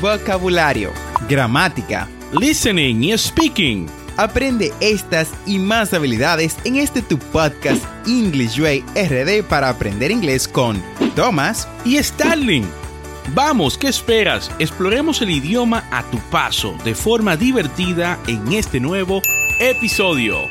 vocabulario, gramática, listening y speaking. Aprende estas y más habilidades en este tu podcast English Way RD para aprender inglés con Thomas y Starling. Vamos, ¿qué esperas? Exploremos el idioma a tu paso de forma divertida en este nuevo episodio.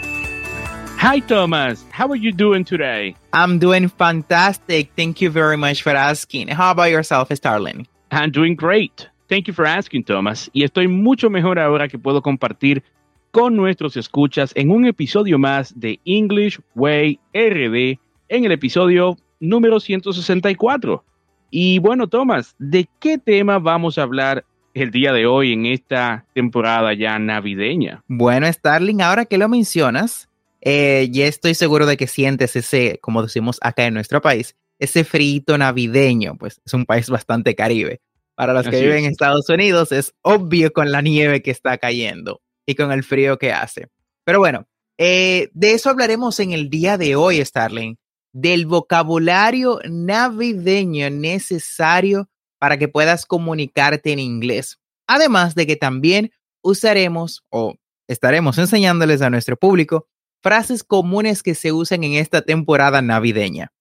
Hi Thomas, how are you doing today? I'm doing fantastic. Thank you very much for asking. How about yourself, Starling? I'm doing great. Thank you for asking, Thomas. Y estoy mucho mejor ahora que puedo compartir con nuestros escuchas en un episodio más de English Way RD, en el episodio número 164. Y bueno, Thomas, ¿de qué tema vamos a hablar el día de hoy en esta temporada ya navideña? Bueno, Starling, ahora que lo mencionas, eh, ya estoy seguro de que sientes ese, como decimos acá en nuestro país, ese frito navideño, pues es un país bastante caribe. Para los que viven en Estados Unidos es obvio con la nieve que está cayendo y con el frío que hace. Pero bueno, eh, de eso hablaremos en el día de hoy, Starling, del vocabulario navideño necesario para que puedas comunicarte en inglés. Además de que también usaremos o estaremos enseñándoles a nuestro público frases comunes que se usan en esta temporada navideña.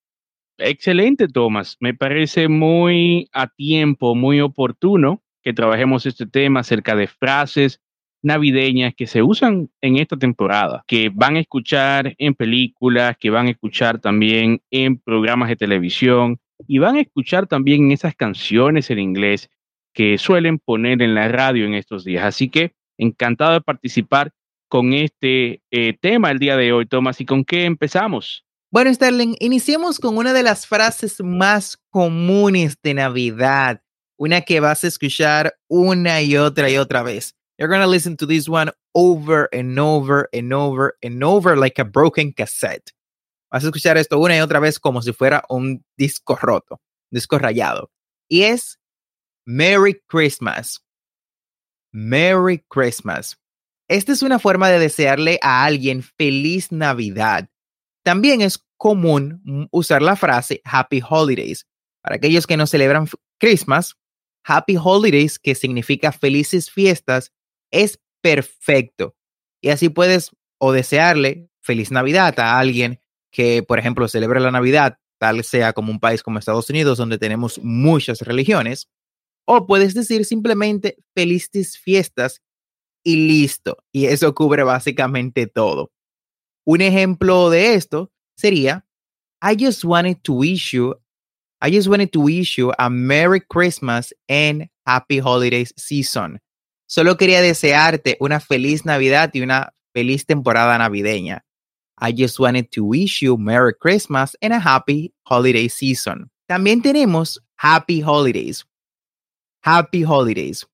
Excelente, Tomás. Me parece muy a tiempo, muy oportuno que trabajemos este tema acerca de frases navideñas que se usan en esta temporada, que van a escuchar en películas, que van a escuchar también en programas de televisión y van a escuchar también en esas canciones en inglés que suelen poner en la radio en estos días. Así que encantado de participar con este eh, tema el día de hoy, Tomás. ¿Y con qué empezamos? Bueno, Sterling, iniciemos con una de las frases más comunes de Navidad, una que vas a escuchar una y otra y otra vez. You're going to listen to this one over and over and over and over like a broken cassette. Vas a escuchar esto una y otra vez como si fuera un disco roto, disco rayado. Y es Merry Christmas. Merry Christmas. Esta es una forma de desearle a alguien feliz Navidad también es común usar la frase Happy Holidays. Para aquellos que no celebran Christmas, Happy Holidays, que significa felices fiestas, es perfecto. Y así puedes o desearle feliz Navidad a alguien que, por ejemplo, celebra la Navidad, tal sea como un país como Estados Unidos, donde tenemos muchas religiones, o puedes decir simplemente felices fiestas y listo. Y eso cubre básicamente todo. Un ejemplo de esto sería, I just wanted to wish you, I just wanted to wish you a Merry Christmas and Happy Holidays season. Solo quería desearte una feliz Navidad y una feliz temporada navideña. I just wanted to wish you Merry Christmas and a Happy Holiday season. También tenemos Happy Holidays. Happy Holidays.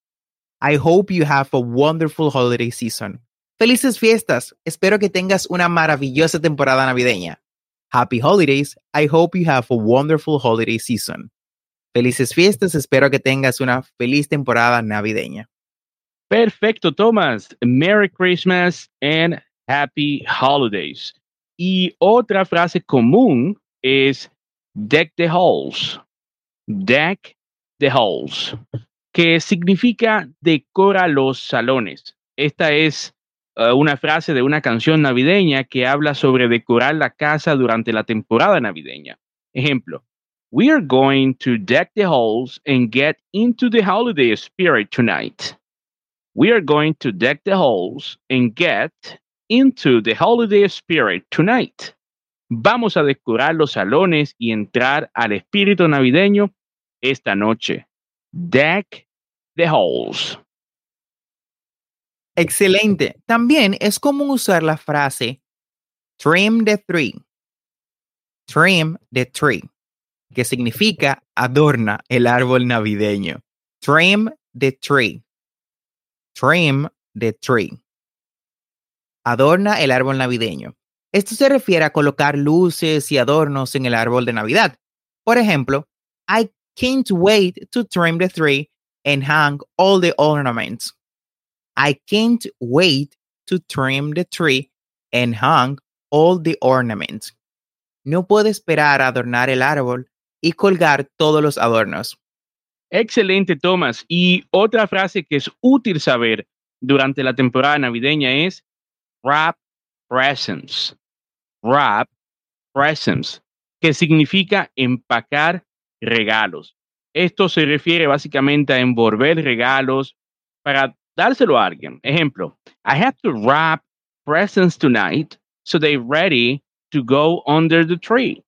I hope you have a wonderful holiday season. Felices fiestas. Espero que tengas una maravillosa temporada navideña. Happy holidays. I hope you have a wonderful holiday season. Felices fiestas. Espero que tengas una feliz temporada navideña. Perfecto, Thomas. Merry Christmas and Happy Holidays. Y otra frase común es deck the halls. Deck the halls, que significa decora los salones. Esta es eh, una frase de una canción navideña que habla sobre decorar la casa durante la temporada navideña. Ejemplo, We are going to deck the halls and get into the holiday spirit tonight. We are going to deck the halls and get into the holiday spirit tonight. Vamos a decorar los salones y entrar al espíritu navideño esta noche. Deck the halls. Excelente. También es común usar la frase trim the tree. Trim the tree, que significa adorna el árbol navideño. Trim the tree. Trim the tree. Adorna el árbol navideño. Esto se refiere a colocar luces y adornos en el árbol de Navidad. Por ejemplo, I can't wait to trim the tree and hang all the ornaments. I can't wait to trim the tree and hang all the ornaments. No puedo esperar a adornar el árbol y colgar todos los adornos. Excelente, Thomas. Y otra frase que es útil saber durante la temporada navideña es wrap presents. Wrap presents, que significa empacar regalos. Esto se refiere básicamente a envolver regalos para dárselo a alguien. Ejemplo, I have to wrap presents tonight so they're ready to go under the tree.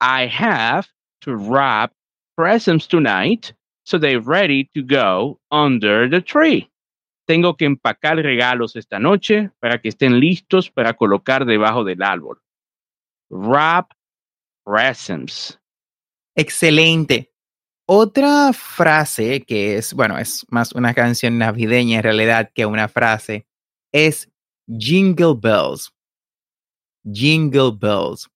I have to wrap presents tonight so they're ready to go under the tree. Tengo que empacar regalos esta noche para que estén listos para colocar debajo del árbol. Wrap presents. Excelente. Otra frase que es, bueno, es más una canción navideña en realidad que una frase, es Jingle Bells. Jingle Bells.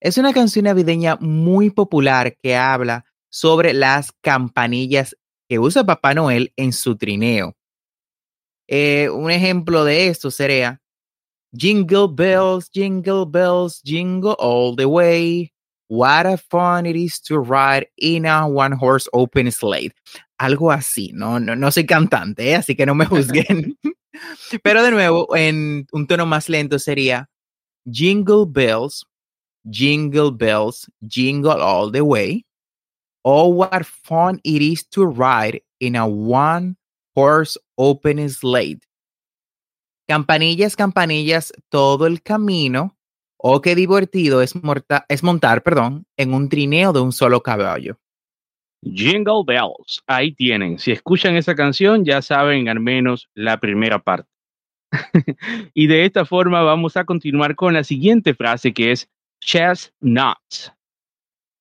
Es una canción navideña muy popular que habla sobre las campanillas que usa Papá Noel en su trineo. Eh, un ejemplo de esto sería Jingle bells, jingle bells, jingle all the way. What a fun it is to ride in a one horse open sleigh. Algo así, no, no, no soy cantante, ¿eh? así que no me juzguen. Pero de nuevo, en un tono más lento sería Jingle bells, jingle bells, jingle all the way. Oh, what fun it is to ride in a one horse open sleigh. Campanillas, campanillas, todo el camino. Oh, qué divertido es, es montar, perdón, en un trineo de un solo caballo. Jingle Bells, ahí tienen. Si escuchan esa canción, ya saben al menos la primera parte. y de esta forma vamos a continuar con la siguiente frase que es chestnut.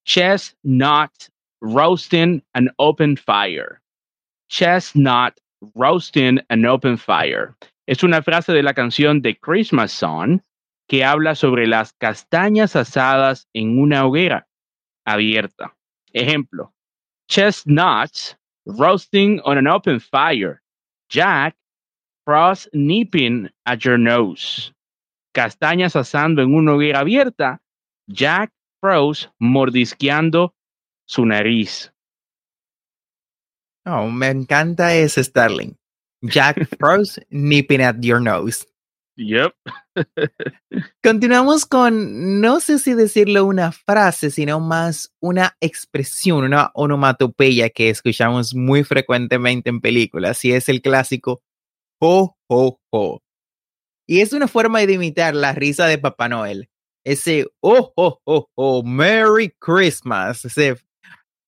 Chestnut roasting an open fire. Chestnut roasting an open fire. Es una frase de la canción The Christmas Song que habla sobre las castañas asadas en una hoguera abierta. Ejemplo, chestnuts roasting on an open fire. Jack frost nipping at your nose. Castañas asando en una hoguera abierta. Jack Frost mordisqueando su nariz. Oh, me encanta ese Starling. Jack Frost nipping at your nose. Yep. Continuamos con, no sé si decirlo una frase, sino más una expresión, una onomatopeya que escuchamos muy frecuentemente en películas, y es el clásico ho, ho, ho. Y es una forma de imitar la risa de Papá Noel. Ese oh, oh, oh, oh, Merry Christmas, ese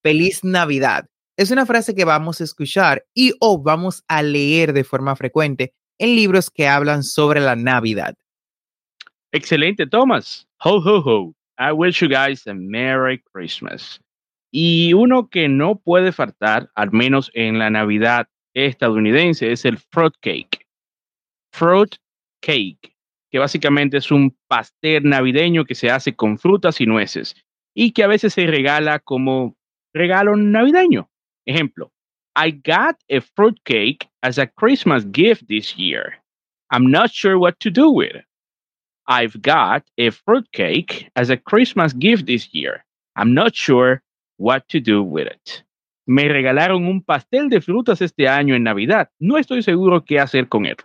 feliz Navidad. Es una frase que vamos a escuchar y o vamos a leer de forma frecuente en libros que hablan sobre la Navidad. Excelente, Thomas. Ho, ho, ho. I wish you guys a Merry Christmas. Y uno que no puede faltar, al menos en la Navidad estadounidense, es el fruit cake. Fruit cake, que básicamente es un pastel navideño que se hace con frutas y nueces y que a veces se regala como regalo navideño. Ejemplo, I got a fruitcake as a Christmas gift this year. I'm not sure what to do with it. I've got a fruitcake as a Christmas gift this year. I'm not sure what to do with it. Me regalaron un pastel de frutas este año en Navidad. No estoy seguro qué hacer con él.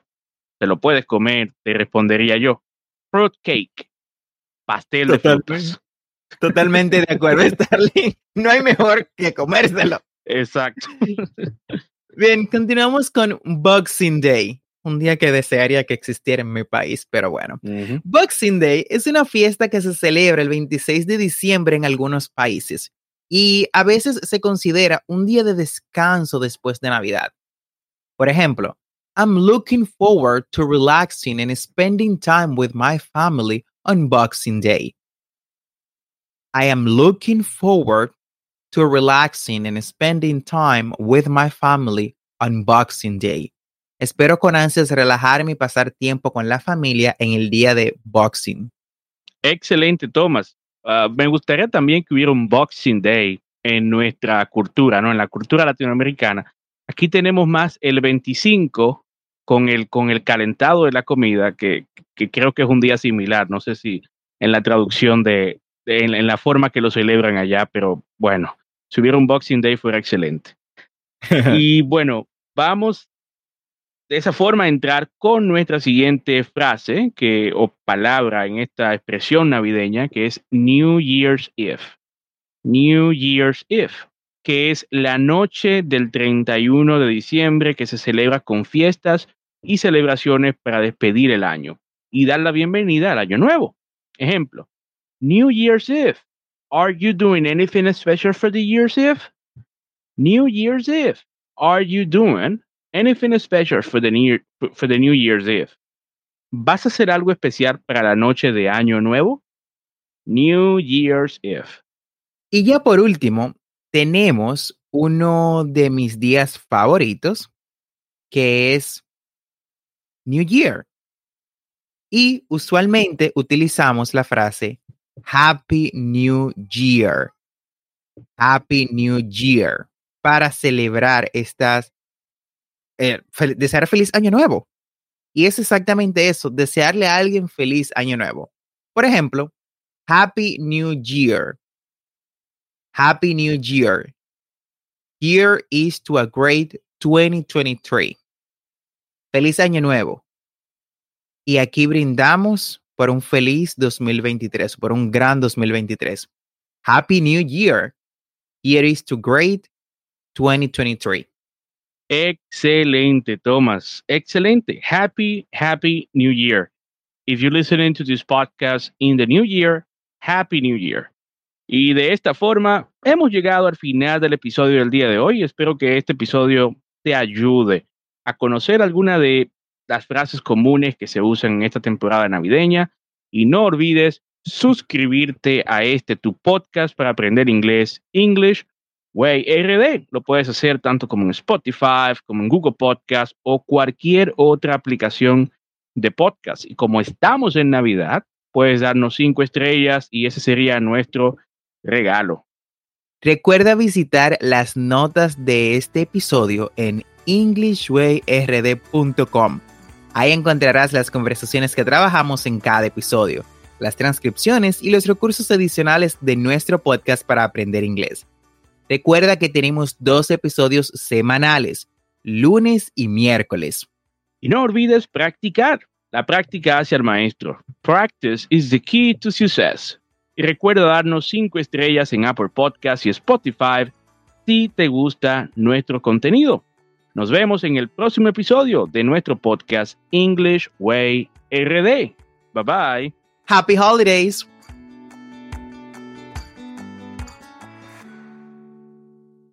Te lo puedes comer, te respondería yo. Fruitcake. Pastel de frutas. Totalmente de acuerdo, Starling. No hay mejor que comérselo. Exacto. Bien, continuamos con Boxing Day, un día que desearía que existiera en mi país, pero bueno. Boxing Day es una fiesta que se celebra el 26 de diciembre en algunos países y a veces se considera un día de descanso después de Navidad. Por ejemplo, I'm looking forward to relaxing and spending time with my family on Boxing Day. I am looking forward to relaxing and spending time with my family on Boxing Day. Espero con ansias relajarme y pasar tiempo con la familia en el día de Boxing. Excelente, Thomas. Ah, me gustaría también que hubiera un Boxing Day en nuestra cultura, ¿no? En la cultura latinoamericana. Aquí tenemos más el 25 con el, con el calentado de la comida, que, que creo que es un día similar. No sé si en la traducción de, en, la forma que lo celebran allá, pero bueno, si hubiera un Boxing Day fuera excelente. y bueno, vamos de esa forma a entrar con nuestra siguiente frase que, o palabra en esta expresión navideña, que es New Year's Eve. New Year's Eve, que es la noche del 31 de diciembre que se celebra con fiestas y celebraciones para despedir el año y dar la bienvenida al año nuevo. Ejemplo, New Year's Eve. Are you doing anything special for the Year's Eve? New Year's Eve. Are you doing anything special for the New, for the New Year's Eve? ¿Vas a hacer algo especial para la noche de Año Nuevo? New Year's Eve. Y ya por último, tenemos uno de mis días favoritos, que es New Year. Y usualmente utilizamos la frase Happy New Year. Happy New Year para celebrar estas, eh, desear feliz año nuevo. Y es exactamente eso, desearle a alguien feliz año nuevo. Por ejemplo, Happy New Year. Happy New Year. Here is to a great 2023. Feliz año nuevo. Y aquí brindamos por un feliz 2023, por un gran 2023. Happy New Year. Here is to great 2023. Excelente, Thomas. Excelente. Happy, happy New Year. If you're listening to this podcast in the new year, Happy New Year. Y de esta forma hemos llegado al final del episodio del día de hoy. Espero que este episodio te ayude a conocer alguna de las frases comunes que se usan en esta temporada navideña. Y no olvides suscribirte a este tu podcast para aprender inglés, English Way RD. Lo puedes hacer tanto como en Spotify, como en Google Podcast o cualquier otra aplicación de podcast. Y como estamos en Navidad, puedes darnos cinco estrellas y ese sería nuestro regalo. Recuerda visitar las notas de este episodio en englishwayrd.com. Ahí encontrarás las conversaciones que trabajamos en cada episodio, las transcripciones y los recursos adicionales de nuestro podcast para aprender inglés. Recuerda que tenemos dos episodios semanales, lunes y miércoles. Y no olvides practicar. La práctica hacia el maestro. Practice is the key to success. Y recuerda darnos cinco estrellas en Apple Podcasts y Spotify si te gusta nuestro contenido. Nos vemos en el próximo episodio de nuestro podcast English Way RD. Bye bye. Happy holidays.